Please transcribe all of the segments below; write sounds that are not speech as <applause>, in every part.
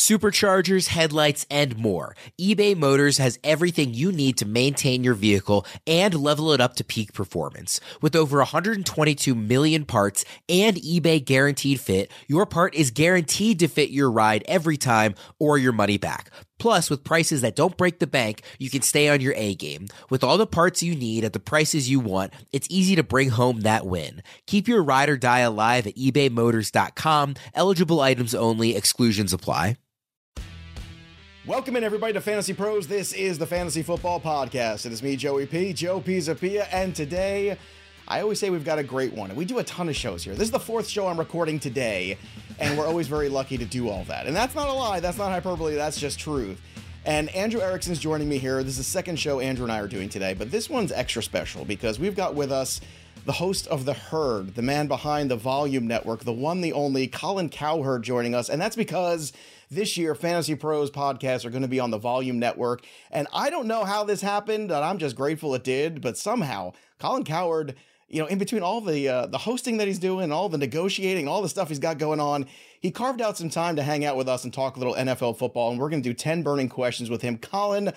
superchargers, headlights, and more. eBay Motors has everything you need to maintain your vehicle and level it up to peak performance. With over 122 million parts and eBay guaranteed fit, your part is guaranteed to fit your ride every time or your money back. Plus, with prices that don't break the bank, you can stay on your A game. With all the parts you need at the prices you want, it's easy to bring home that win. Keep your ride or die alive at ebaymotors.com. Eligible items only, exclusions apply. Welcome in everybody to Fantasy Pros. This is the Fantasy Football Podcast. It is me, Joey P, Joe Pisapia, and today I always say we've got a great one. We do a ton of shows here. This is the fourth show I'm recording today, and we're always very lucky to do all that. And that's not a lie, that's not hyperbole, that's just truth. And Andrew Erickson's joining me here. This is the second show Andrew and I are doing today, but this one's extra special because we've got with us the host of The Herd, the man behind the Volume Network, the one, the only Colin Cowherd joining us. And that's because this year, Fantasy Pros podcasts are going to be on the Volume Network. And I don't know how this happened, and I'm just grateful it did, but somehow Colin Cowherd you know, in between all the uh, the hosting that he's doing, all the negotiating, all the stuff he's got going on, he carved out some time to hang out with us and talk a little NFL football. And we're going to do ten burning questions with him. Colin,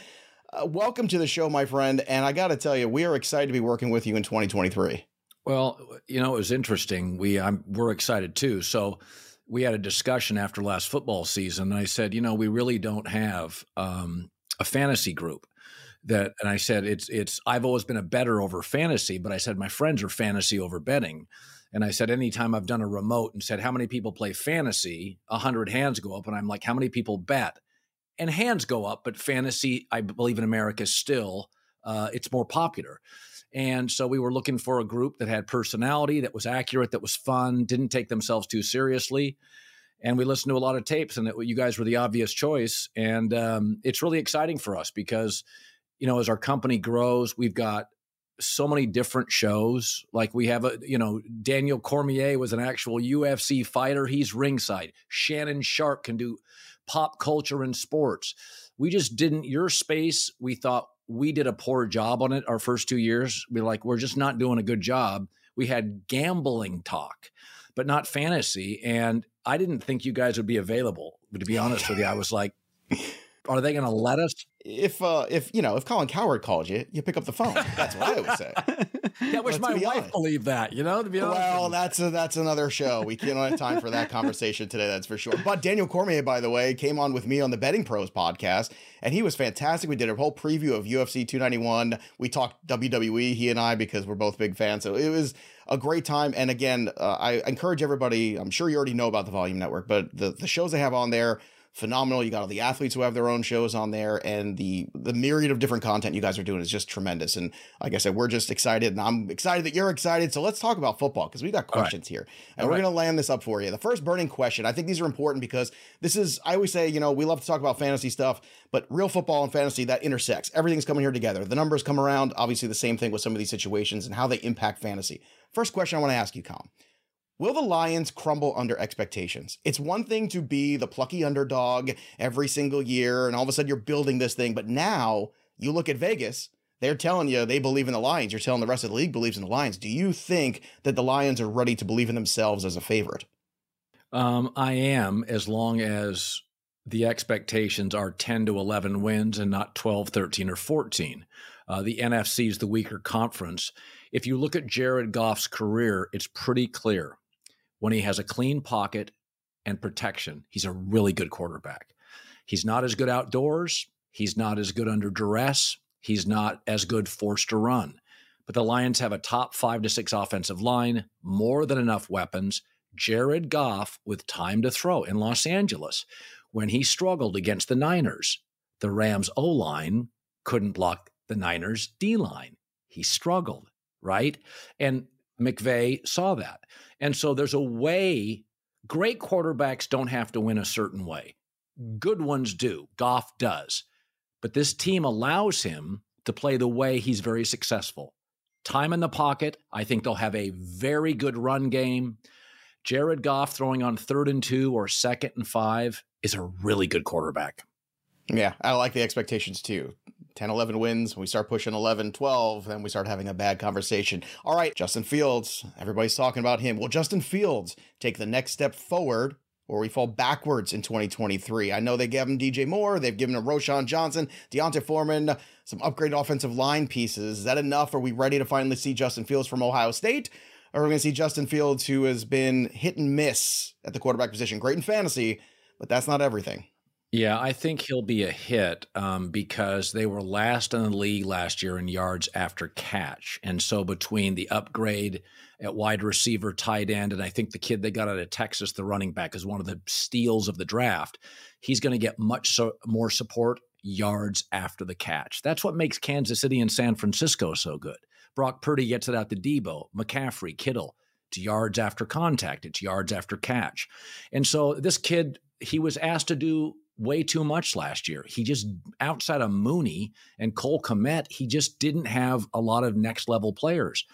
uh, welcome to the show, my friend. And I got to tell you, we are excited to be working with you in 2023. Well, you know, it was interesting. We I'm, we're excited too. So we had a discussion after last football season, and I said, you know, we really don't have um, a fantasy group that and I said it's it's I've always been a better over fantasy, but I said my friends are fantasy over betting. And I said anytime I've done a remote and said how many people play fantasy, a hundred hands go up, and I'm like, how many people bet? And hands go up, but fantasy, I believe in America still, uh, it's more popular. And so we were looking for a group that had personality, that was accurate, that was fun, didn't take themselves too seriously. And we listened to a lot of tapes, and that you guys were the obvious choice. And um, it's really exciting for us because you know, as our company grows, we've got so many different shows. Like we have a, you know, Daniel Cormier was an actual UFC fighter. He's ringside. Shannon Sharpe can do pop culture and sports. We just didn't, your space, we thought we did a poor job on it our first two years. We like, we're just not doing a good job. We had gambling talk, but not fantasy. And I didn't think you guys would be available. But to be honest with you, I was like, <laughs> are they going to let us? If uh, if you know, if Colin Cowherd called you, you pick up the phone. That's what I would say. <laughs> yeah, I wish my wife honest. believed that. You know, to be honest. Well, that's a, that's another show. We don't have time for that conversation today. That's for sure. But Daniel Cormier, by the way, came on with me on the Betting Pros podcast, and he was fantastic. We did a whole preview of UFC 291. We talked WWE, he and I, because we're both big fans. So it was a great time. And again, uh, I encourage everybody. I'm sure you already know about the Volume Network, but the the shows they have on there phenomenal. You got all the athletes who have their own shows on there, and the the myriad of different content you guys are doing is just tremendous. And like I said, we're just excited, and I'm excited that you're excited. So let's talk about football because we got questions right. here, and all we're right. gonna land this up for you. The first burning question, I think these are important because this is I always say, you know, we love to talk about fantasy stuff, but real football and fantasy that intersects. Everything's coming here together. The numbers come around. Obviously, the same thing with some of these situations and how they impact fantasy. First question I want to ask you, Colin. Will the Lions crumble under expectations? It's one thing to be the plucky underdog every single year, and all of a sudden you're building this thing. But now you look at Vegas, they're telling you they believe in the Lions. You're telling the rest of the league believes in the Lions. Do you think that the Lions are ready to believe in themselves as a favorite? Um, I am, as long as the expectations are 10 to 11 wins and not 12, 13, or 14. Uh, the NFC is the weaker conference. If you look at Jared Goff's career, it's pretty clear when he has a clean pocket and protection, he's a really good quarterback. He's not as good outdoors. He's not as good under duress. He's not as good forced to run. But the Lions have a top five to six offensive line, more than enough weapons. Jared Goff with time to throw in Los Angeles. When he struggled against the Niners, the Rams O line couldn't block the Niners D line. He struggled, right? And McVay saw that. And so there's a way, great quarterbacks don't have to win a certain way. Good ones do. Goff does. But this team allows him to play the way he's very successful. Time in the pocket. I think they'll have a very good run game. Jared Goff throwing on third and two or second and five is a really good quarterback. Yeah, I like the expectations too. 10, 11 wins. We start pushing 11, 12, then we start having a bad conversation. All right, Justin Fields. Everybody's talking about him. Will Justin Fields take the next step forward, or we fall backwards in 2023. I know they gave him DJ Moore, they've given him Roschon Johnson, D'Onta Foreman, some upgraded offensive line pieces. Is that enough? Are we ready to finally see Justin Fields from Ohio State? Or are we going to see Justin Fields, who has been hit and miss at the quarterback position? Great in fantasy, but that's not everything. Yeah, I think he'll be a hit um, because they were last in the league last year in yards after catch. And so between the upgrade at wide receiver, tight end, and I think the kid they got out of Texas, the running back, is one of the steals of the draft, he's going to get much so, more support yards after the catch. That's what makes Kansas City and San Francisco so good. Brock Purdy gets it out to Deebo, McCaffrey, Kittle. It's yards after contact, it's yards after catch. And so this kid, he was asked to do way too much last year. He just outside of Mooney and Cole Kmet, he just didn't have a lot of next level players.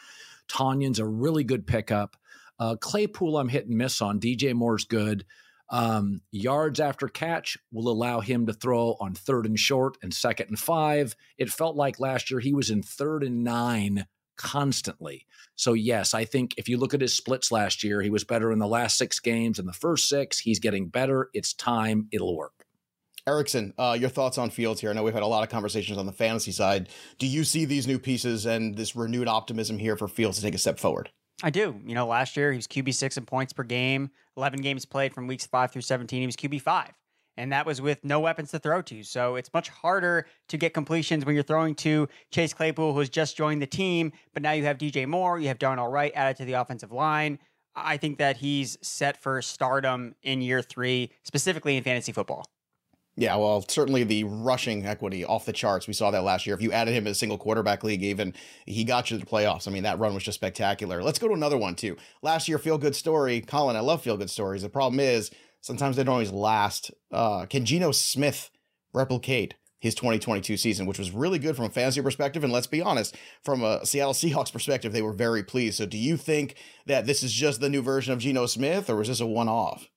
Tonyan's a really good pickup. Uh, Claypool, I'm hit and miss on. DJ Moore's good. Um, yards after catch will allow him to throw on third and short and second and five. It felt like last year he was in third and nine constantly. So, yes, I think if you look at his splits last year, he was better in the last six games. In the first six, he's getting better. It's time. It'll work. Erickson, uh, your thoughts on Fields here? I know we've had a lot of conversations on the fantasy side. Do you see these new pieces and this renewed optimism here for Fields to take a step forward? I do. You know, last year he was QB six in points per game, 11 games played from weeks five through 17. He was QB five, and that was with no weapons to throw to. So it's much harder to get completions when you're throwing to Chase Claypool, who's just joined the team, but now you have DJ Moore, you have Darnell Wright added to the offensive line. I think that he's set for stardom in year three, specifically in fantasy football. Yeah, well, certainly the rushing equity off the charts. We saw that last year. If you added him in a single quarterback league, even he got you to the playoffs. I mean, that run was just spectacular. Let's go to another one too. Last year, feel good story. Colin, I love feel good stories. The problem is sometimes they don't always last. Uh, can Geno Smith replicate his 2022 season, which was really good from a fantasy perspective. And let's be honest, from a Seattle Seahawks perspective, they were very pleased. So do you think that this is just the new version of Geno Smith or was this a one off?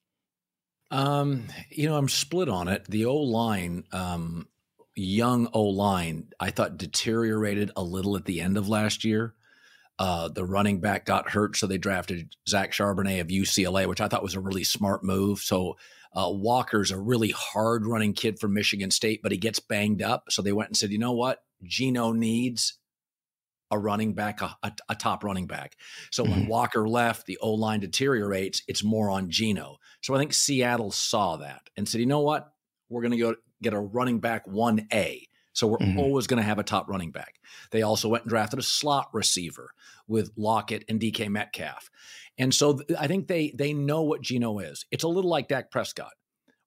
Um, you know, I'm split on it. The O line, um, young O line, I thought deteriorated a little at the end of last year. Uh, the running back got hurt, so they drafted Zach Charbonnet of UCLA, which I thought was a really smart move. So uh, Walker's a really hard running kid from Michigan State, but he gets banged up. So they went and said, you know what? Geno needs a running back, a, a, a top running back. So when mm-hmm. Walker left, the O line deteriorates. It's more on Geno. So I think Seattle saw that and said, you know what? We're going to go get a running back 1A. So we're mm-hmm. always going to have a top running back. They also went and drafted a slot receiver with Lockett and DK Metcalf. And so th- I think they they know what Geno is. It's a little like Dak Prescott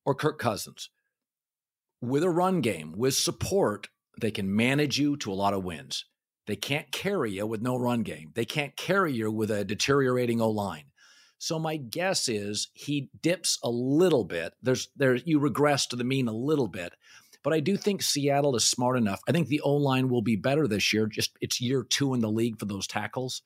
or Kirk Cousins. With a run game, with support, they can manage you to a lot of wins. They can't carry you with no run game. They can't carry you with a deteriorating O line. So my guess is he dips a little bit. There's there you regress to the mean a little bit. But I do think Seattle is smart enough. I think the O line will be better this year. Just it's year two in the league for those tackles.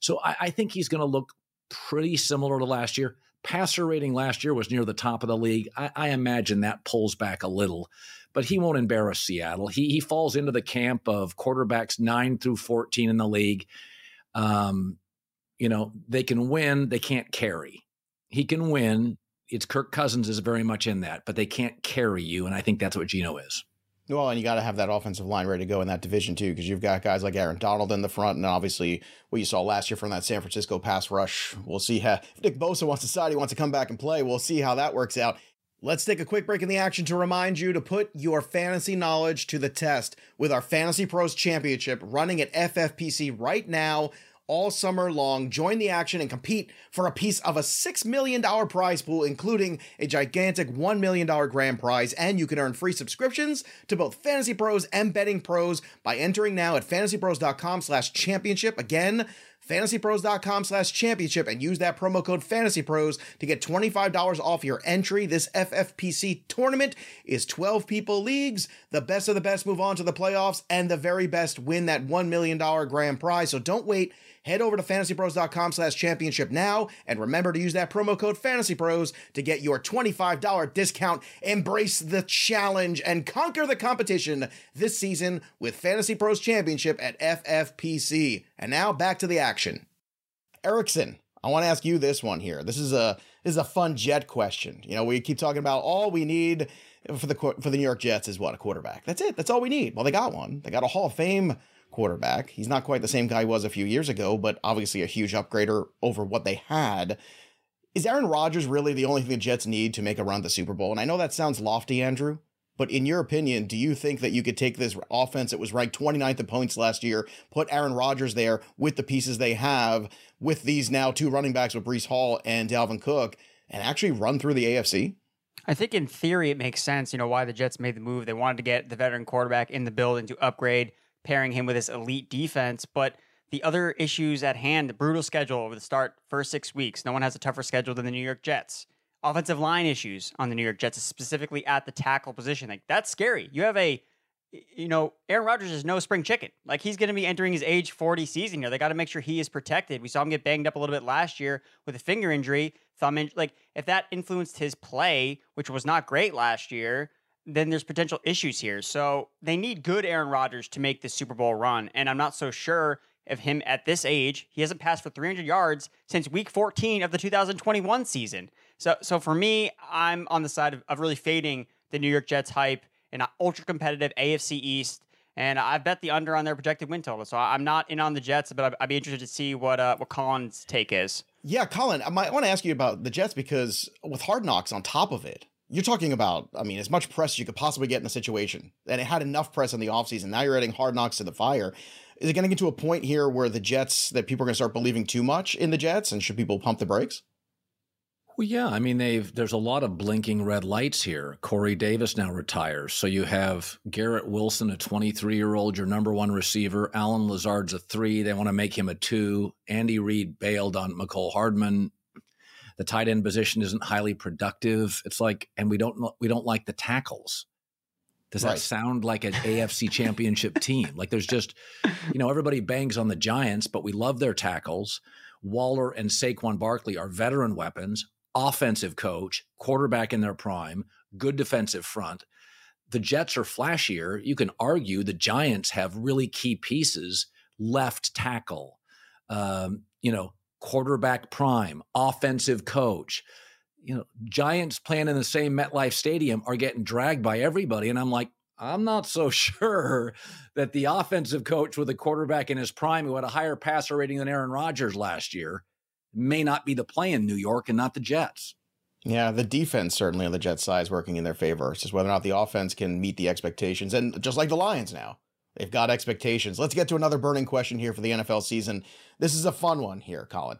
So I, I think he's going to look pretty similar to last year. Passer rating last year was near the top of the league. I, I imagine that pulls back a little but he won't embarrass Seattle. He he falls into the camp of quarterbacks nine through fourteen in the league. Um, you know, they can win, they can't carry. He can win. It's Kirk Cousins is very much in that, but they can't carry you, and I think that's what Geno is. Well, and you got to have that offensive line ready to go in that division too, because you've got guys like Aaron Donald in the front, and obviously what you saw last year from that San Francisco pass rush. We'll see how if Nick Bosa wants to decide he wants to come back and play. We'll see how that works out. Let's take a quick break in the action to remind you to put your fantasy knowledge to the test with our Fantasy Pros Championship running at FFPC right now all summer long. Join the action and compete for a piece of a $6 million prize pool, including a gigantic $1 million grand prize. And you can earn free subscriptions to both Fantasy Pros and Betting Pros by entering now at fantasypros.com slash championship. Again, fantasypros.com slash championship and use that promo code fantasypros to get $25 off your entry. This FFPC tournament is 12 people leagues. The best of the best move on to the playoffs and the very best win that $1 million grand prize. So don't wait. Head over to fantasypros.com slash championship now and remember to use that promo code fantasypros to get your $25 discount. Embrace the challenge and conquer the competition this season with Fantasy Pros Championship at FFPC. And now back to the action. Erickson, I want to ask you this one here. This is a this is a fun Jet question. You know, we keep talking about all we need for the for the New York Jets is what a quarterback. That's it. That's all we need. Well, they got one. They got a Hall of Fame quarterback. He's not quite the same guy he was a few years ago, but obviously a huge upgrader over what they had. Is Aaron Rodgers really the only thing the Jets need to make a run the Super Bowl? And I know that sounds lofty, Andrew, but in your opinion, do you think that you could take this offense that was ranked 29th in points last year, put Aaron Rodgers there with the pieces they have, with these now two running backs with Breece Hall and Dalvin Cook, and actually run through the AFC? I think in theory it makes sense, you know, why the Jets made the move. They wanted to get the veteran quarterback in the building to upgrade, pairing him with this elite defense. But the other issues at hand, the brutal schedule over the start first six weeks. No one has a tougher schedule than the New York Jets. Offensive line issues on the New York Jets, specifically at the tackle position. Like that's scary. You have a you know, Aaron Rodgers is no spring chicken. Like he's going to be entering his age 40 season here. They got to make sure he is protected. We saw him get banged up a little bit last year with a finger injury, thumb injury. Like if that influenced his play, which was not great last year, then there's potential issues here. So they need good Aaron Rodgers to make the Super Bowl run. And I'm not so sure of him at this age. He hasn't passed for 300 yards since week 14 of the 2021 season. So, so for me, I'm on the side of, of really fading the New York Jets hype in an ultra competitive AFC East. And I bet the under on their projected win total. So I'm not in on the Jets, but I'd be interested to see what uh, what Colin's take is. Yeah, Colin, I, might, want to ask you about the Jets because with Hard Knocks on top of it, you're talking about, I mean, as much press as you could possibly get in a situation. And it had enough press in the offseason. Now you're adding Hard Knocks to the fire. Is it going to get to a point here where the Jets that people are going to start believing too much in the Jets, and should people pump the brakes? Well, yeah. I mean, they've there's a lot of blinking red lights here. Corey Davis now retires, so you have Garrett Wilson, a 23 year old, your number one receiver. Allen Lazard's a three. They want to make him a two. Andy Reid bailed on Mecole Hardman. The tight end position isn't highly productive. It's like, and we don't we don't like the tackles. Does right. that sound like an AFC <laughs> championship team? Like there's just, you know, everybody bangs on the Giants, but we love their tackles. Waller and Saquon Barkley are veteran weapons, offensive coach, quarterback in their prime, good defensive front. The Jets are flashier. You can argue the Giants have really key pieces left tackle, um, you know, quarterback prime, offensive coach you know, Giants playing in the same MetLife Stadium are getting dragged by everybody. And I'm like, I'm not so <laughs> sure that the offensive coach with a quarterback in his prime who had a higher passer rating than Aaron Rodgers last year may not be the play in New York and not the Jets. Yeah, the defense certainly on the Jets side is working in their favor. It's just whether or not the offense can meet the expectations. And just like the Lions now, they've got expectations. Let's get to another burning question here for the NFL season. This is a fun one here, Colin.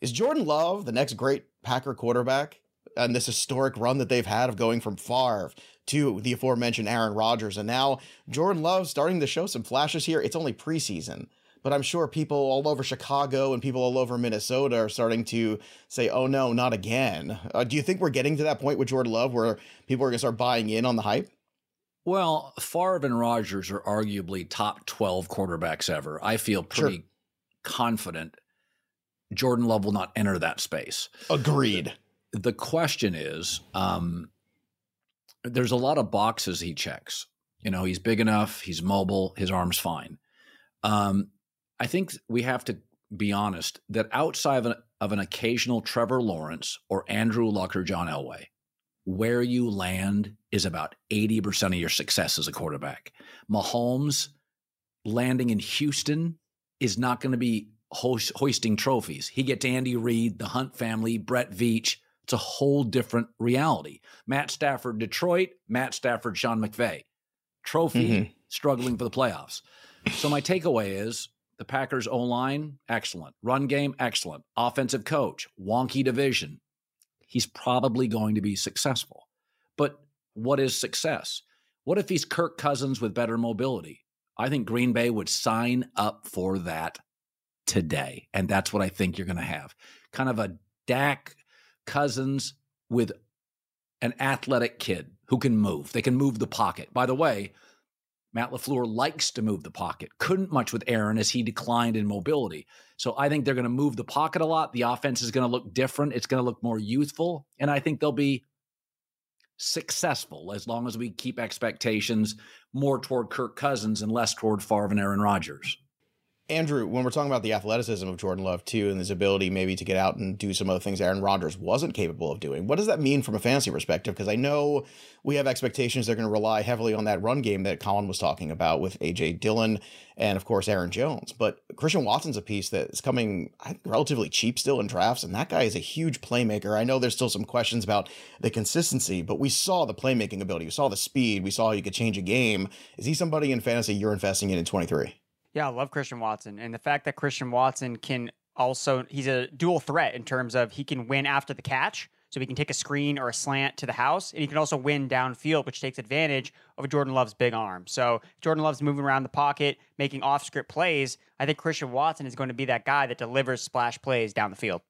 Is Jordan Love the next great Packer quarterback? And this historic run that they've had of going from Favre to the aforementioned Aaron Rodgers. And now Jordan Love starting to show some flashes here. It's only preseason, but I'm sure people all over Chicago and people all over Minnesota are starting to say, oh no, not again. Uh, do you think we're getting to that point with Jordan Love where people are going to start buying in on the hype? Well, Favre and Rodgers are arguably top 12 quarterbacks ever. I feel pretty sure. confident Jordan Love will not enter that space. Agreed. The question is um, there's a lot of boxes he checks. You know, he's big enough, he's mobile, his arm's fine. Um, I think we have to be honest that outside of an, of an occasional Trevor Lawrence or Andrew Luck or John Elway, where you land is about 80% of your success as a quarterback. Mahomes landing in Houston is not going to be hoist, hoisting trophies. He gets Andy Reid, the Hunt family, Brett Veach. It's a whole different reality. Matt Stafford, Detroit, Matt Stafford, Sean McVay. Trophy, mm-hmm. struggling for the playoffs. So my takeaway is the Packers O line, excellent. Run game, excellent. Offensive coach, wonky division. He's probably going to be successful. But what is success? What if he's Kirk Cousins with better mobility? I think Green Bay would sign up for that today. And that's what I think you're going to have. Kind of a Dak Cousins with an athletic kid who can move. They can move the pocket. By the way, Matt LaFleur likes to move the pocket. Couldn't much with Aaron as he declined in mobility. So I think they're going to move the pocket a lot. The offense is going to look different. It's going to look more youthful. And I think they'll be successful as long as we keep expectations more toward Kirk Cousins and less toward Favre and Aaron Rodgers. Andrew, when we're talking about the athleticism of Jordan Love too, and his ability maybe to get out and do some of the things Aaron Rodgers wasn't capable of doing, what does that mean from a fantasy perspective? Because I know we have expectations they're going to rely heavily on that run game that Colin was talking about with AJ Dillon and of course Aaron Jones. But Christian Watson's a piece that's coming relatively cheap still in drafts, and that guy is a huge playmaker. I know there's still some questions about the consistency, but we saw the playmaking ability, we saw the speed, we saw you could change a game. Is he somebody in fantasy you're investing in in 23? Yeah, I love Christian Watson. And the fact that Christian Watson can also, he's a dual threat in terms of he can win after the catch. So he can take a screen or a slant to the house, and he can also win downfield, which takes advantage of Jordan Love's big arm. So Jordan Love's moving around the pocket, making off script plays. I think Christian Watson is going to be that guy that delivers splash plays down the field.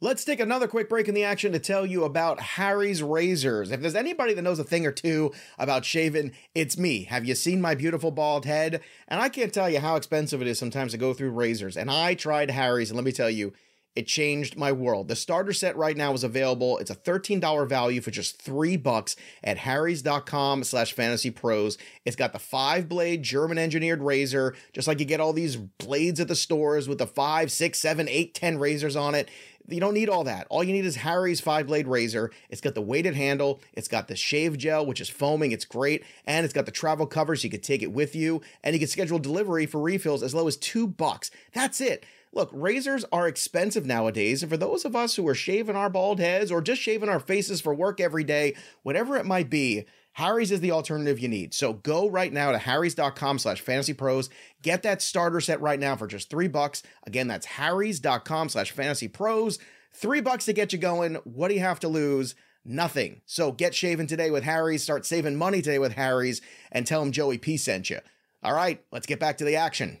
Let's take another quick break in the action to tell you about Harry's Razors. If there's anybody that knows a thing or two about shaving, it's me. Have you seen my beautiful bald head? And I can't tell you how expensive it is sometimes to go through razors. And I tried Harry's, and let me tell you, it changed my world. The starter set right now is available. It's a $13 value for just three bucks at harrys.com slash fantasy pros. It's got the five blade German engineered razor, just like you get all these blades at the stores with the five, six, seven, eight, ten razors on it. You don't need all that. All you need is Harry's five blade razor. It's got the weighted handle, it's got the shave gel, which is foaming, it's great, and it's got the travel cover so you can take it with you, and you can schedule delivery for refills as low as two bucks. That's it. Look, razors are expensive nowadays, and for those of us who are shaving our bald heads or just shaving our faces for work every day, whatever it might be, Harry's is the alternative you need. So go right now to harrys.com slash fantasypros. Get that starter set right now for just three bucks. Again, that's harrys.com slash fantasypros. Three bucks to get you going. What do you have to lose? Nothing. So get shaving today with Harry's, start saving money today with Harry's, and tell them Joey P sent you. All right, let's get back to the action.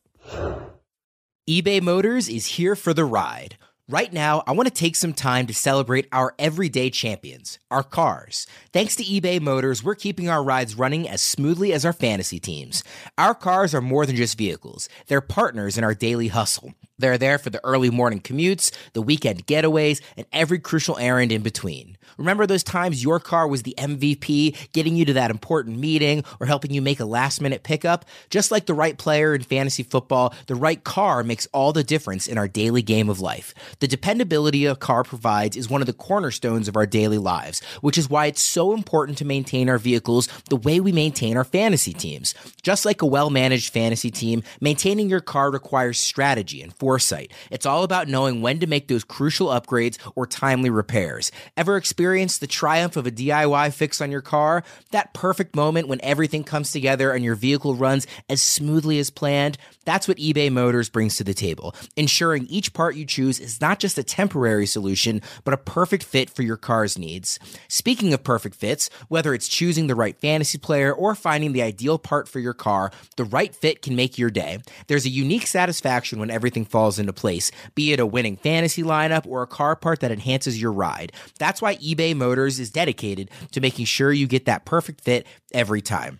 eBay Motors is here for the ride. Right now, I want to take some time to celebrate our everyday champions, our cars. Thanks to eBay Motors, we're keeping our rides running as smoothly as our fantasy teams. Our cars are more than just vehicles, they're partners in our daily hustle. They're there for the early morning commutes, the weekend getaways, and every crucial errand in between. Remember those times your car was the MVP, getting you to that important meeting or helping you make a last minute pickup? Just like the right player in fantasy football, the right car makes all the difference in our daily game of life. The dependability a car provides is one of the cornerstones of our daily lives, which is why it's so important to maintain our vehicles the way we maintain our fantasy teams. Just like a well managed fantasy team, maintaining your car requires strategy and foresight. It's all about knowing when to make those crucial upgrades or timely repairs. Ever experience the triumph of a DIY fix on your car? That perfect moment when everything comes together and your vehicle runs as smoothly as planned? That's what eBay Motors brings to the table, ensuring each part you choose is not just a temporary solution, but a perfect fit for your car's needs. Speaking of perfect fits, whether it's choosing the right fantasy player or finding the ideal part for your car, the right fit can make your day. There's a unique satisfaction when everything falls into place, be it a winning fantasy lineup or a car part that enhances your ride. That's why eBay Motors is dedicated to making sure you get that perfect fit every time.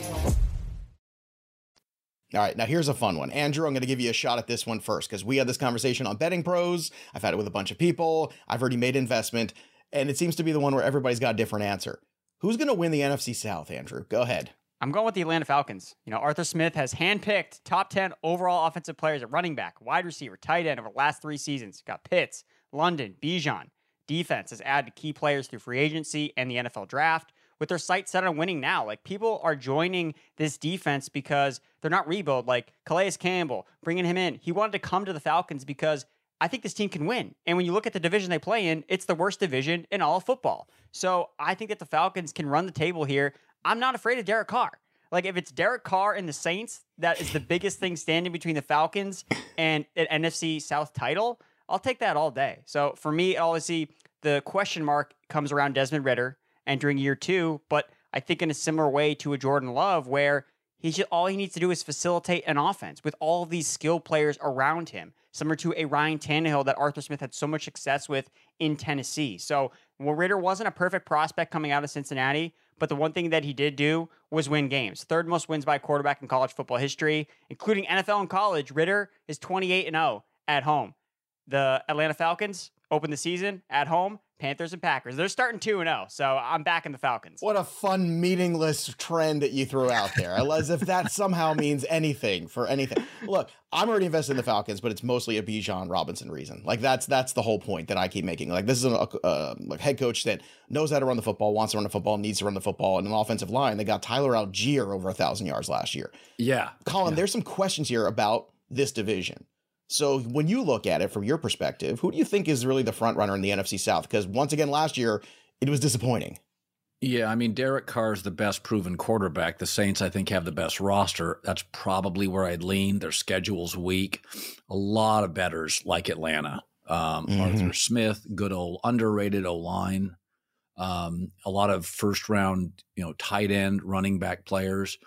All right, now here's a fun one. Andrew, I'm going to give you a shot at this one first because we had this conversation on Betting Pros. I've had it with a bunch of people. I've already made investment, and it seems to be the one where everybody's got a different answer. Who's going to win the NFC South, Andrew? Go ahead. I'm going with the Atlanta Falcons. You know, Arthur Smith has handpicked top 10 overall offensive players at running back, wide receiver, tight end over the last three seasons. Got Pitts, London, Bijan. Defense has added key players through free agency and the NFL draft with their sights set on winning now. Like people are joining this defense because they're not rebuild. Like Calais Campbell, bringing him in. He wanted to come to the Falcons because I think this team can win. And when you look at the division they play in, it's the worst division in all of football. So I think that the Falcons can run the table here. I'm not afraid of Derek Carr. Like if it's Derek Carr and the Saints, that is the biggest thing standing between the Falcons and an NFC South title. I'll take that all day. So for me, obviously, the question mark comes around Desmond Ridder entering year two, but I think in a similar way to a Jordan Love, where he all he needs to do is facilitate an offense with all these skilled players around him, similar to a Ryan Tannehill that Arthur Smith had so much success with in Tennessee. So well, Ridder wasn't a perfect prospect coming out of Cincinnati, but the one thing that he did do was win games. Third most wins by quarterback in college football history, including NFL and college. Ridder is 28 and 0 at home. The Atlanta Falcons open the season at home Panthers and Packers. They're starting 2 0, so I'm back in the Falcons. What a fun, meaningless trend that you threw out there. As if that <laughs> somehow means anything for anything. Look, I'm already invested in the Falcons, but it's mostly a Bijan Robinson reason. Like that's that's the whole point that I keep making. Like this is a, a like head coach that knows how to run the football, wants to run the football, needs to run the football, and an offensive line. They got Tyler Allgeier over a thousand yards last year. Yeah, Colin, yeah. there's some questions here about this division. So when you look at it from your perspective, who do you think is really the front runner in the NFC South? Because once again, last year it was disappointing. Yeah, I mean Derek Carr is the best proven quarterback. The Saints, I think, have the best roster. That's probably where I'd lean. Their schedule's weak. A lot of betters like Atlanta. Um, Mhm. Arthur Smith, good old underrated O line. Um, a lot of first round, you know, tight end, running back players.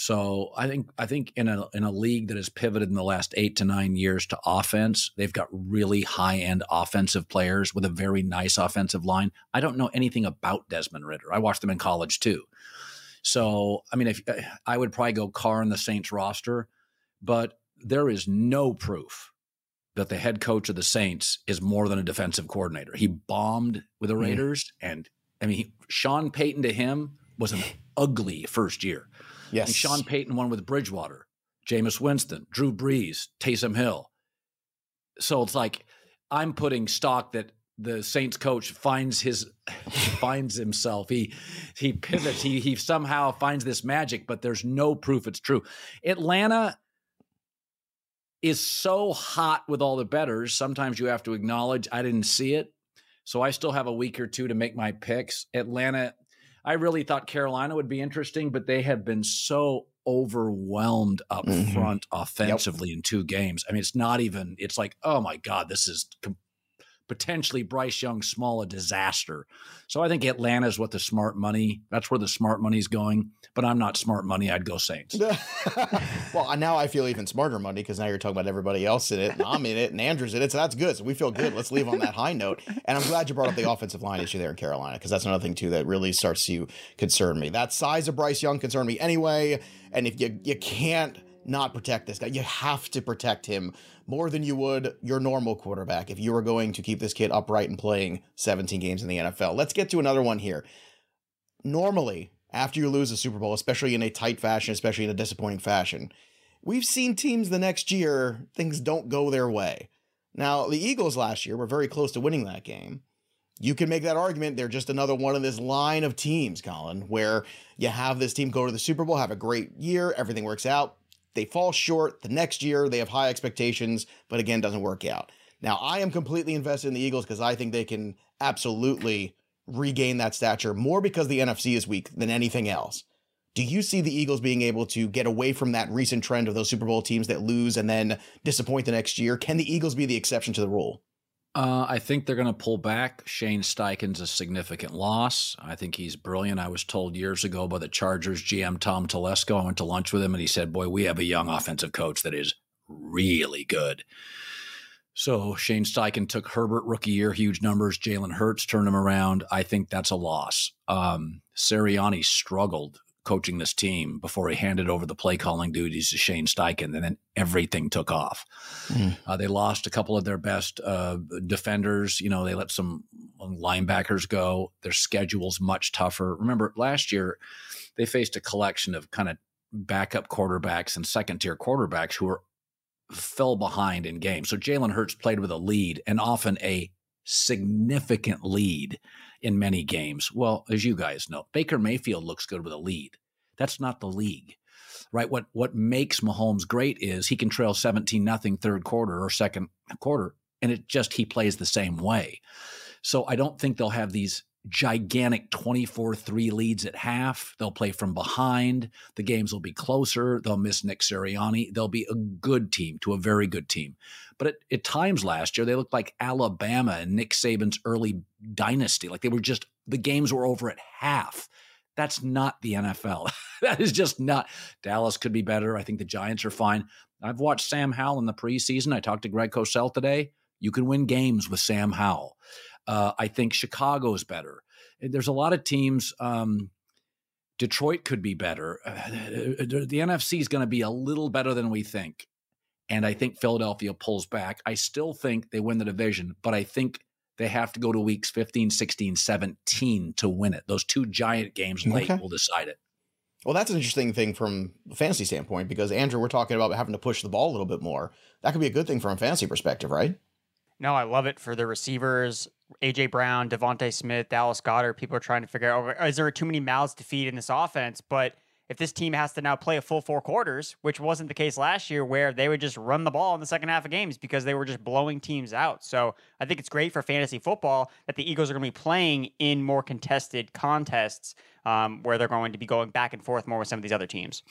So I think I think in a in a league that has pivoted in the last eight to nine years to offense, they've got really high end offensive players with a very nice offensive line. I don't know anything about Desmond Ridder. I watched them in college too. So I mean, if I would probably go Carr in the Saints roster, but there is no proof that the head coach of the Saints is more than a defensive coordinator. He bombed with the Mm. Raiders, and I mean, he, Sean Payton to him was an <laughs> ugly first year. Yes. And Sean Payton won with Bridgewater, Jameis Winston, Drew Brees, Taysom Hill. So it's like I'm putting stock that the Saints coach finds his <laughs> finds himself. He he pivots. He he somehow finds this magic, but there's no proof it's true. Atlanta is so hot with all the betters. Sometimes you have to acknowledge I didn't see it. So I still have a week or two to make my picks. Atlanta, I really thought Carolina would be interesting, but they have been so overwhelmed up Mhm. front offensively in two games. I mean, it's not even, it's like, oh my God, this is com- potentially Bryce Young small a disaster. So I think Atlanta is what the smart money, that's where the smart money's going. But I'm not smart money. I'd go Saints. <laughs> well, now I feel even smarter money because now you're talking about everybody else in it, and I'm in it, and Andrew's in it, so that's good. So we feel good. Let's leave on that high note. And I'm glad you brought up the offensive line issue there in Carolina because that's another thing too that really starts to concern me. That size of Bryce Young concerned me anyway, and if you you can't not protect this guy, you have to protect him more than you would your normal quarterback if you were going to keep this kid upright and playing 17 games in the NFL. Let's get to another one here. Normally, after you lose a Super Bowl, especially in a tight fashion, especially in a disappointing fashion, we've seen teams the next year, things don't go their way. Now, the Eagles last year were very close to winning that game. You can make that argument. They're just another one of this line of teams, Colin, where you have this team go to the Super Bowl, have a great year, everything works out. They fall short the next year. They have high expectations, but again, doesn't work out. Now, I am completely invested in the Eagles because I think they can absolutely regain that stature more because the NFC is weak than anything else. Do you see the Eagles being able to get away from that recent trend of those Super Bowl teams that lose and then disappoint the next year? Can the Eagles be the exception to the rule? Uh, I think they're going to pull back. Shane Steichen's a significant loss. I think he's brilliant. I was told years ago by the Chargers GM Tom Telesco. I went to lunch with him and he said, Boy, we have a young offensive coach that is really good. So Shane Steichen took Herbert rookie year, huge numbers. Jalen Hurts turned him around. I think that's a loss. Um, Sirianni struggled coaching this team before he handed over the play calling duties to Shane Steichen, and then everything took off. Mm. Uh, they lost a couple of their best uh, defenders. You know, they let some linebackers go. Their schedule's much tougher. Remember, last year they faced a collection of kind of backup quarterbacks and second tier quarterbacks who were fell behind in games. So Jalen Hurts played with a lead and often a significant lead in many games. Well, as you guys know, Baker Mayfield looks good with a lead. That's not the league. Right? What what makes Mahomes great is he can trail 17 nothing third quarter or second quarter and it just he plays the same way. So I don't think they'll have these gigantic 24 3 leads at half. They'll play from behind. The games will be closer. They'll miss Nick Sirianni. They'll be a good team to a very good team. But at, at times last year, they looked like Alabama and Nick Saban's early dynasty. Like they were just, the games were over at half. That's not the NFL. <laughs> that is just not. Dallas could be better. I think the Giants are fine. I've watched Sam Howell in the preseason. I talked to Greg Cosell today. You can win games with Sam Howell. Uh, I think Chicago's better. There's a lot of teams. Um, Detroit could be better. Uh, the, the NFC is going to be a little better than we think. And I think Philadelphia pulls back. I still think they win the division, but I think they have to go to weeks 15, 16, 17 to win it. Those two giant games late okay. will decide it. Well, that's an interesting thing from a fantasy standpoint because Andrew, we're talking about having to push the ball a little bit more. That could be a good thing from a fantasy perspective, right? No, I love it for the receivers. AJ Brown, DeVonta Smith, Dallas Goedert. People are trying to figure out oh, is there too many mouths to feed in this offense? But if this team has to now play a full four quarters, which wasn't the case last year, where they would just run the ball in the second half of games because they were just blowing teams out. So I think it's great for fantasy football that the Eagles are going to be playing in more contested contests um, where they're going to be going back and forth more with some of these other teams.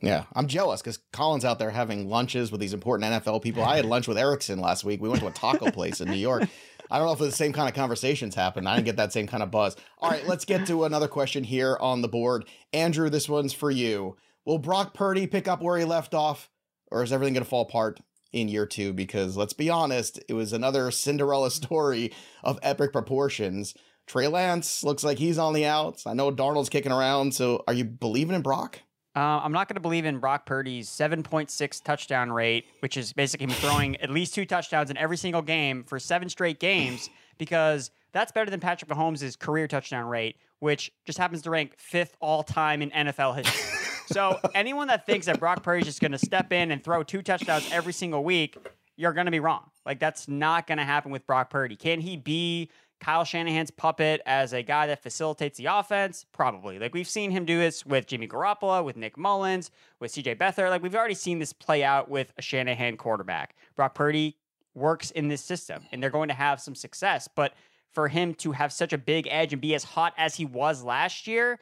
Yeah, I'm jealous because Colin's out there having lunches with these important NFL people. I had lunch with Erickson last week. We went to a taco place in New York. I don't know if the same kind of conversations happen. I didn't get that same kind of buzz. All right, let's get to another question here on the board. Andrew, this one's for you. Will Brock Purdy pick up where he left off, or is everything going to fall apart in year two? Because let's be honest, it was another Cinderella story of epic proportions. Trey Lance looks like he's on the outs. I know Darnold's kicking around. So are you believing in Brock? Uh, I'm not going to believe in Brock Purdy's 7.6 touchdown rate, which is basically him throwing at least two touchdowns in every single game for seven straight games, because that's better than Patrick Mahomes' career touchdown rate, which just happens to rank fifth all time in NFL history. so anyone that thinks that Brock Purdy's just going to step in and throw two touchdowns every single week, you're going to be wrong. Like that's not going to happen with Brock Purdy. Can he be Kyle Shanahan's puppet as a guy that facilitates the offense? Probably. Like we've seen him do this with Jimmy Garoppolo, with Nick Mullens, with CJ Beathard. Like we've already seen this play out with a Shanahan quarterback. Brock Purdy works in this system and they're going to have some success. But for him to have such a big edge and be as hot as he was last year,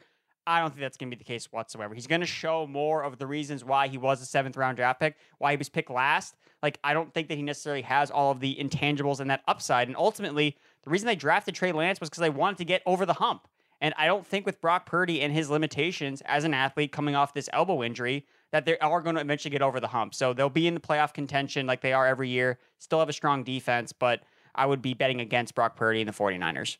I don't think that's going to be the case whatsoever. He's going to show more of the reasons why he was a seventh round draft pick, why he was picked last. Like, I don't think that he necessarily has all of the intangibles and that upside. And ultimately, the reason they drafted Trey Lance was because they wanted to get over the hump. And I don't think with Brock Purdy and his limitations as an athlete coming off this elbow injury, that they are going to eventually get over the hump. So they'll be in the playoff contention like they are every year, still have a strong defense, but I would be betting against Brock Purdy and the 49ers.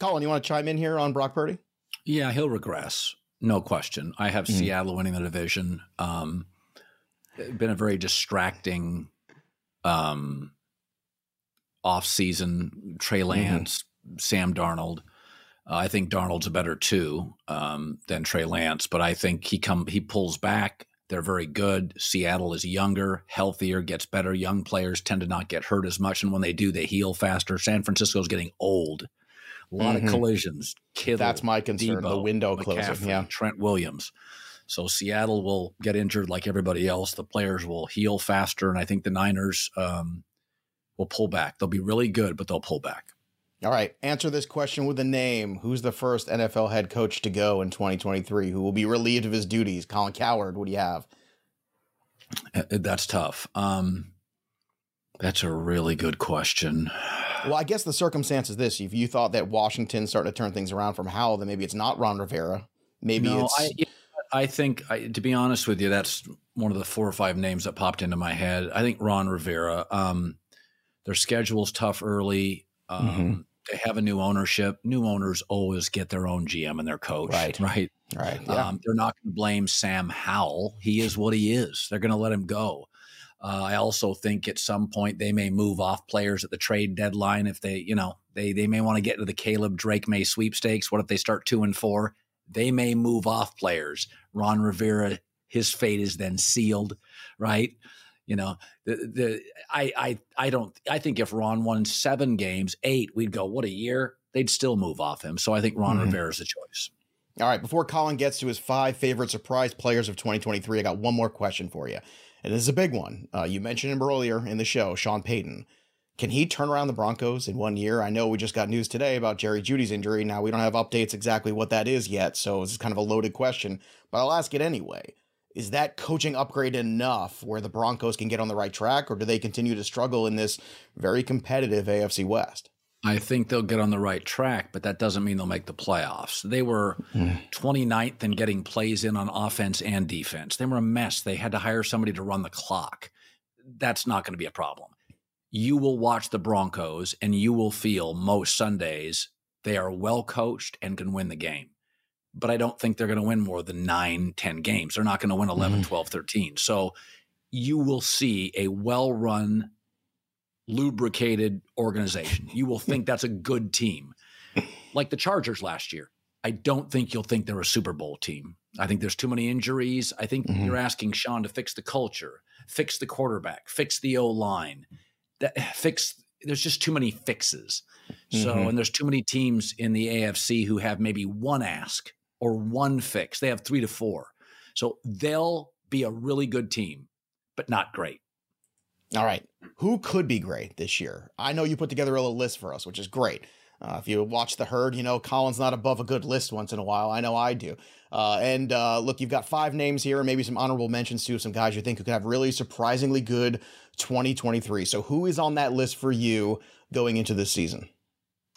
Colin, you want to chime in here on Brock Purdy? Yeah, he'll regress. No question. I have mm-hmm. Seattle winning the division. Um, been a very distracting um, off season, Trey mm-hmm. Lance, mm-hmm. Sam Darnold. Uh, I think Darnold's a better two um, than Trey Lance, but I think he come he pulls back. They're very good. Seattle is younger, healthier, gets better. Young players tend to not get hurt as much, and when they do, they heal faster. San Francisco's getting old. A lot mm-hmm. of collisions. Kittle, That's my concern. Deebo, the window closing. Yeah. Trent Williams. So Seattle will get injured like everybody else. The players will heal faster, and I think the Niners um, will pull back. They'll be really good, but they'll pull back. All right. Answer this question with a name. Who's the first NFL head coach to go in 2023 who will be relieved of his duties? Colin Cowherd, what do you have? Uh, that's tough. Um, that's a really good question. Well, I guess the circumstance is this: if you thought that Washington started to turn things around from Howell, then maybe it's not Ron Rivera. Maybe no, it's. I, I think, I, to be honest with you, that's one of the four or five names that popped into my head. I think Ron Rivera. Um, their schedule's tough early. Um, Mhm. They have a new ownership. New owners always get their own GM and their coach. Right. <laughs> Right. right. Yeah. Um, they're not going to blame Sam Howell. He is what he is. They're going to let him go. Uh, I also think at some point they may move off players at the trade deadline if they, you know, they they may want to get into the Caleb Drake Maye sweepstakes. What if they start two and four? They may move off players. Ron Rivera, his fate is then sealed, right? You know, the the I I I don't I think if Ron won seven games, eight, we'd go, what a year. They'd still move off him. So I think Ron Mhm. Rivera's the choice. All right, before Colin gets to his five favorite surprise players of 2023, I got one more question for you. And this is a big one. Uh, you mentioned him earlier in the show, Sean Payton. Can he turn around the Broncos in one year? I know we just got news today about Jerry Jeudy's injury. Now, we don't have updates exactly what that is yet, so this is kind of a loaded question, but I'll ask it anyway. Is that coaching upgrade enough where the Broncos can get on the right track, or do they continue to struggle in this very competitive AFC West? I think they'll get on the right track, but that doesn't mean they'll make the playoffs. They were hmm. 29th in getting plays in on offense and defense. They were a mess. They had to hire somebody to run the clock. That's not going to be a problem. You will watch the Broncos and you will feel most Sundays they are well coached and can win the game. But I don't think they're going to win more than nine, 10 games. They're not going to win 11, 12, 13. So you will see a well run, lubricated organization. You will think that's a good team, <laughs> like the Chargers last year. I don't think you'll think they're a Super Bowl team. I think there's too many injuries. I think Mhm. you're asking Sean to fix the culture, fix the quarterback, fix the O line, that <sighs> fix. There's just too many fixes. So, Mhm. and there's too many teams in the AFC who have maybe one ask or one fix. They have three to four. So they'll be a really good team, but not great. All right. Who could be great this year? I know you put together a little list for us, which is great. Uh, if you watch the herd, you know Colin's not above a good list once in a while. I know I do. Uh, and uh, look, you've got five names here, and maybe some honorable mentions too, some guys you think who could have really surprisingly good 2023. So, who is on that list for you going into this season?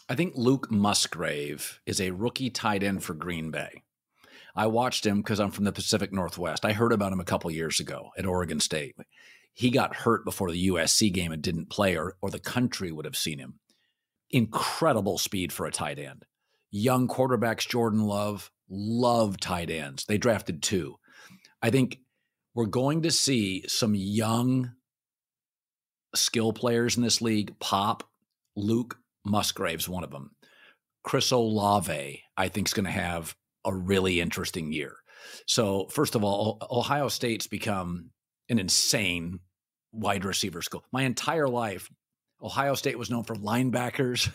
I think Luke Musgrave is a rookie tight end for Green Bay. I watched him because I'm from the Pacific Northwest. I heard about him a couple years ago at Oregon State. He got hurt before the USC game and didn't play, or, or the country would have seen him. Incredible speed for a tight end. Young quarterbacks, Jordan Love, love tight ends. They drafted two. I think we're going to see some young skill players in this league pop. Luke Musgrave's one of them. Chris Olave, I think, is going to have a really interesting year. So, first of all, Ohio State's become an insane wide receiver school. My entire life, Ohio State was known for linebackers,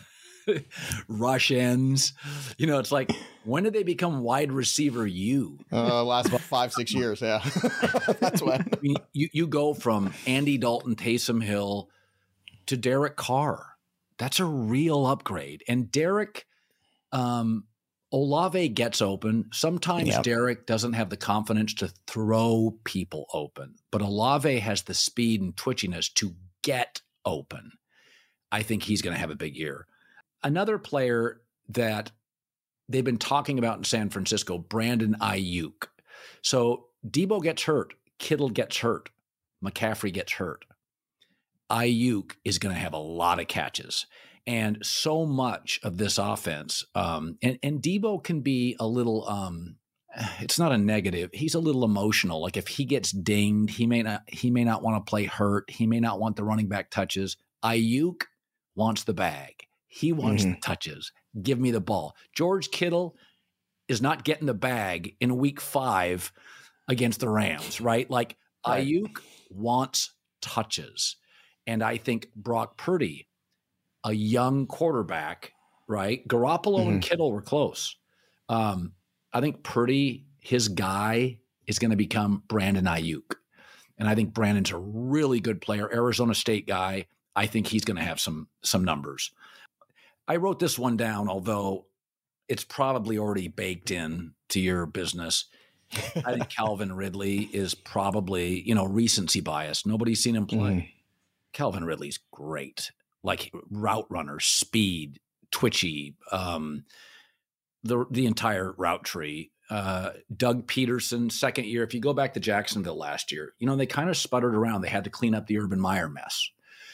<laughs> rush ends. You know, it's like, when did they become wide receiver you? Uh, last about five, six years. Yeah. <laughs> That's when. I mean, you, you go from Andy Dalton, Taysom Hill to Derek Carr. That's a real upgrade. And Derek, um, Olave gets open. Sometimes Yep. Derek doesn't have the confidence to throw people open, but Olave has the speed and twitchiness to get open. I think he's going to have a big year. Another player that they've been talking about in San Francisco, Brandon Aiyuk. So Deebo gets hurt, Kittle gets hurt, McCaffrey gets hurt. Aiyuk is going to have a lot of catches. And so much of this offense, um, and, and Deebo can be a little, um, <sighs> it's not a negative. He's a little emotional. Like if he gets dinged, he may not, he may not want to play hurt. He may not want the running back touches. Aiyuk wants the bag. He wants the touches. Give me the ball. George Kittle is not getting the bag in week five against the Rams, right? Like Right. Aiyuk wants touches. And I think Brock Purdy, a young quarterback, right? Garoppolo and Kittle were close. Um, I think Purdy, his guy, is going to become Brandon Aiyuk. And I think Brandon's a really good player, Arizona State guy. I think he's going to have some some numbers. I wrote this one down, although it's probably already baked in to your business. I think <laughs> Calvin Ridley is probably, you know, recency bias. Nobody's seen him play. Calvin Ridley's great. like route runner, speed, twitchy, um, the the entire route tree. Uh, Doug Pederson, second year. If you go back to Jacksonville last year, you know they kind of sputtered around. They had to clean up the Urban Meyer mess,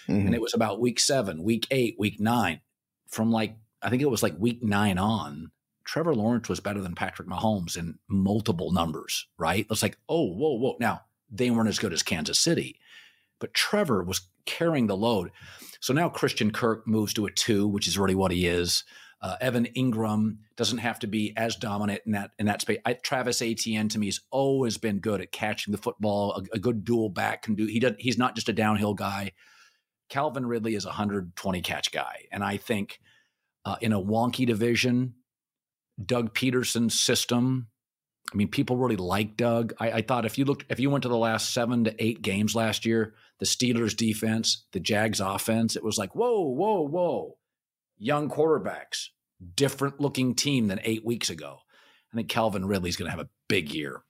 mm-hmm. and it was about week seven, week eight, week nine. From like I think it was like week nine on, Trevor Lawrence was better than Patrick Mahomes in multiple numbers. Right? It's like oh whoa whoa. Now they weren't as good as Kansas City, but Trevor was carrying the load. So now Christian Kirk moves to a two, which is really what he is. Uh, Evan Engram doesn't have to be as dominant in that in that space. I, Travis Etienne to me has always been good at catching the football. A, a, good dual back can do. He does. He's not just a downhill guy. Calvin Ridley is a 120 catch guy, and I think uh, in a wonky division, Doug Pederson's system. I mean, people really like Doug. I, I thought if you looked, if you went to the last seven to eight games last year, the Steelers defense, the Jags offense, it was like, whoa, whoa, whoa. Young quarterbacks, different looking team than eight weeks ago. I think Calvin Ridley's going to have a big year.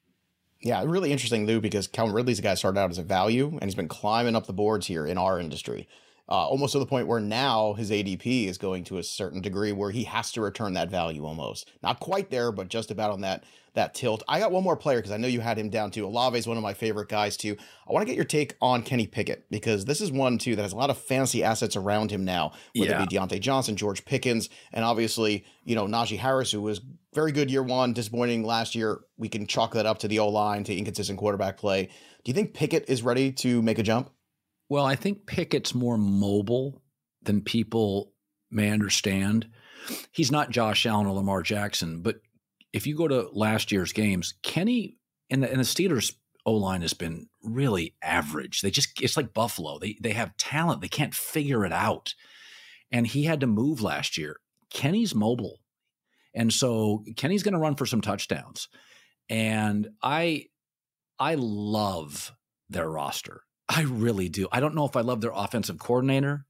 Yeah, really interesting, Lou, because Calvin Ridley's a guy started out as a value and he's been climbing up the boards here in our industry uh, almost to the point where now his ADP is going to a certain degree where he has to return that value almost. Not quite there, but just about on that that tilt. I got one more player because I know you had him down too. Olave is one of my favorite guys too. I want to get your take on Kenny Pickett because this is one too that has a lot of fancy assets around him now, whether yeah. it be Diontae Johnson, George Pickens, and obviously you know Najee Harris, who was very good year one, disappointing last year. We can chalk that up to the O line to inconsistent quarterback play. Do you think Pickett is ready to make a jump? Well, I think Pickett's more mobile than people may understand. He's not Josh Allen or Lamar Jackson, but if you go to last year's games, Kenny and the, and the Steelers O line has been really average. They just it's like Buffalo. They they have talent. They can't figure it out. And he had to move last year. Kenny's mobile. And so Kenny's going to run for some touchdowns. And I I love their roster. I really do. I don't know if I love their offensive coordinator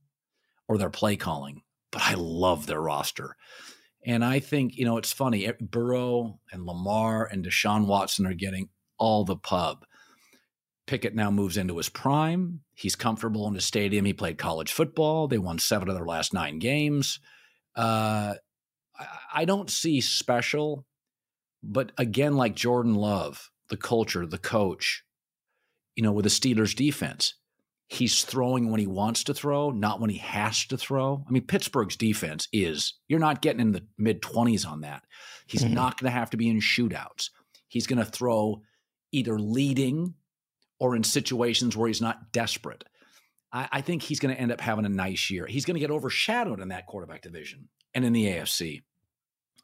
or their play calling, but I love their roster. And I think, you know, it's funny. Burrow and Lamar and Deshaun Watson are getting all the pub. Pickett now moves into his prime. He's comfortable in his stadium. He played college football. They won seven of their last nine games. Uh, I don't see special, but again, like Jordan Love, the culture, the coach, you know, with the Steelers defense. He's throwing when he wants to throw, not when he has to throw. I mean, Pittsburgh's defense is, you're not getting in the mid 20s on that. He's mm-hmm. not going to have to be in shootouts. He's going to throw either leading or in situations where he's not desperate. I, I think he's going to end up having a nice year. He's going to get overshadowed in that quarterback division and in the AFC.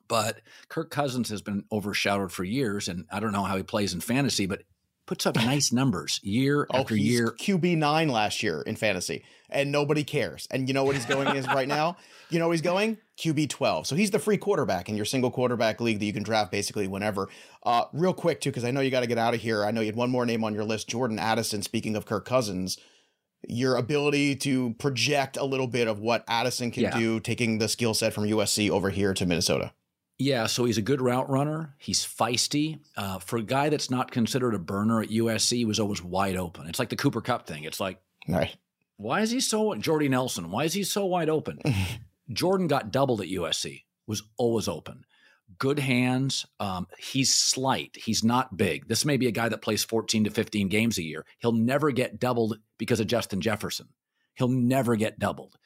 But Kirk Cousins has been overshadowed for years, and I don't know how he plays in fantasy, but puts up nice numbers year oh, after year. QB nine last year in fantasy, and nobody cares. And you know what he's going is right now. <laughs> You know he's going QB twelve. So he's the free quarterback in your single quarterback league that you can draft basically whenever. Uh, real quick too, because I know you got to get out of here. I know you had one more name on your list, Jordan Addison. Speaking of Kirk Cousins. Your ability to project a little bit of what Addison can yeah. do, taking the skill set from USC over here to Minnesota. Yeah, so he's a good route runner. He's feisty. Uh, for a guy that's not considered a burner at USC, he was always wide open. It's like the Cooper Kupp thing. It's like, right. why is he so Jordy Nelson? Why is he so wide open? <laughs> Jordan got doubled at USC. Was always open. Good hands. Um, he's slight. He's not big. This may be a guy that plays 14 to 15 games a year. He'll never get doubled because of Justin Jefferson. He'll never get doubled.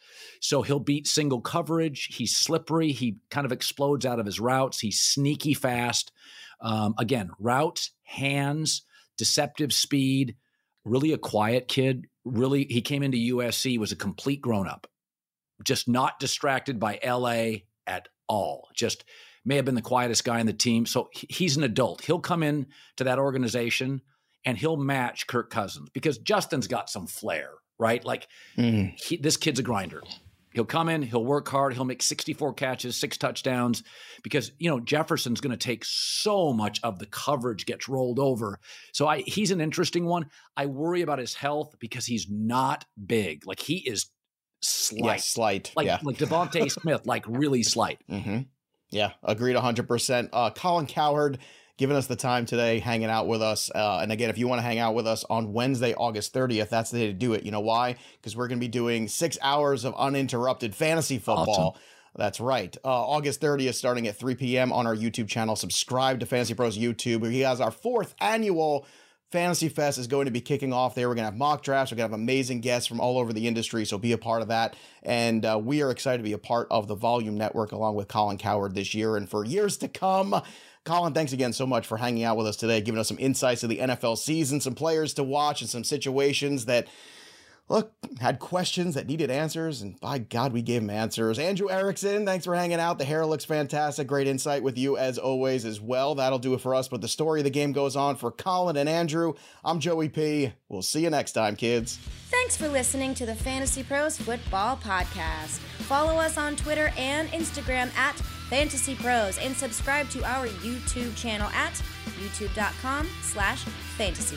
So he'll beat single coverage. He's slippery. He kind of explodes out of his routes. He's sneaky fast. Um, again, routes, hands, deceptive speed, really a quiet kid. Really, he came into USC, was a complete grown up, just not distracted by LA at all. Just may have been the quietest guy in the team. So he's an adult. He'll come in to that organization and he'll match Kirk Cousins because Justin's got some flair right? Like mm. he, this kid's a grinder. He'll come in, he'll work hard, he'll make 64 catches, six touchdowns because, you know, Jefferson's going to take so much of the coverage gets rolled over. So I he's an interesting one. I worry about his health because he's not big. Like he is slight. Yeah, slight. Like yeah. like DeVonta Smith, like really slight. Mm-hmm. Yeah, agreed 100%. Uh, Colin Cowherd giving us the time today, hanging out with us. Uh, and again, if you want to hang out with us on Wednesday, August 30th, that's the day to do it. You know why? Because we're going to be doing six hours of uninterrupted fantasy football. Awesome. That's right. Uh, August 30th, starting at 3 p.m. on our YouTube channel. Subscribe to Fantasy Pros YouTube. He has our fourth annual Fantasy Fest is going to be kicking off there. We're going to have mock drafts. We're going to have amazing guests from all over the industry. So be a part of that. And uh, we are excited to be a part of the Volume Network along with Colin Cowherd this year and for years to come. Colin, thanks again so much for hanging out with us today, giving us some insights of the NFL season, some players to watch, and some situations that look, had questions that needed answers, and by God, we gave him answers. Andrew Erickson, thanks for hanging out. The hair looks fantastic. Great insight with you as always as well. That'll do it for us. But the story of the game goes on for Colin and Andrew. I'm Joey P. We'll see you next time, kids. Thanks for listening to the Fantasy Pros Football Podcast. Follow us on Twitter and Instagram at Fantasy Pros and subscribe to our YouTube channel at youtube.com slash fantasy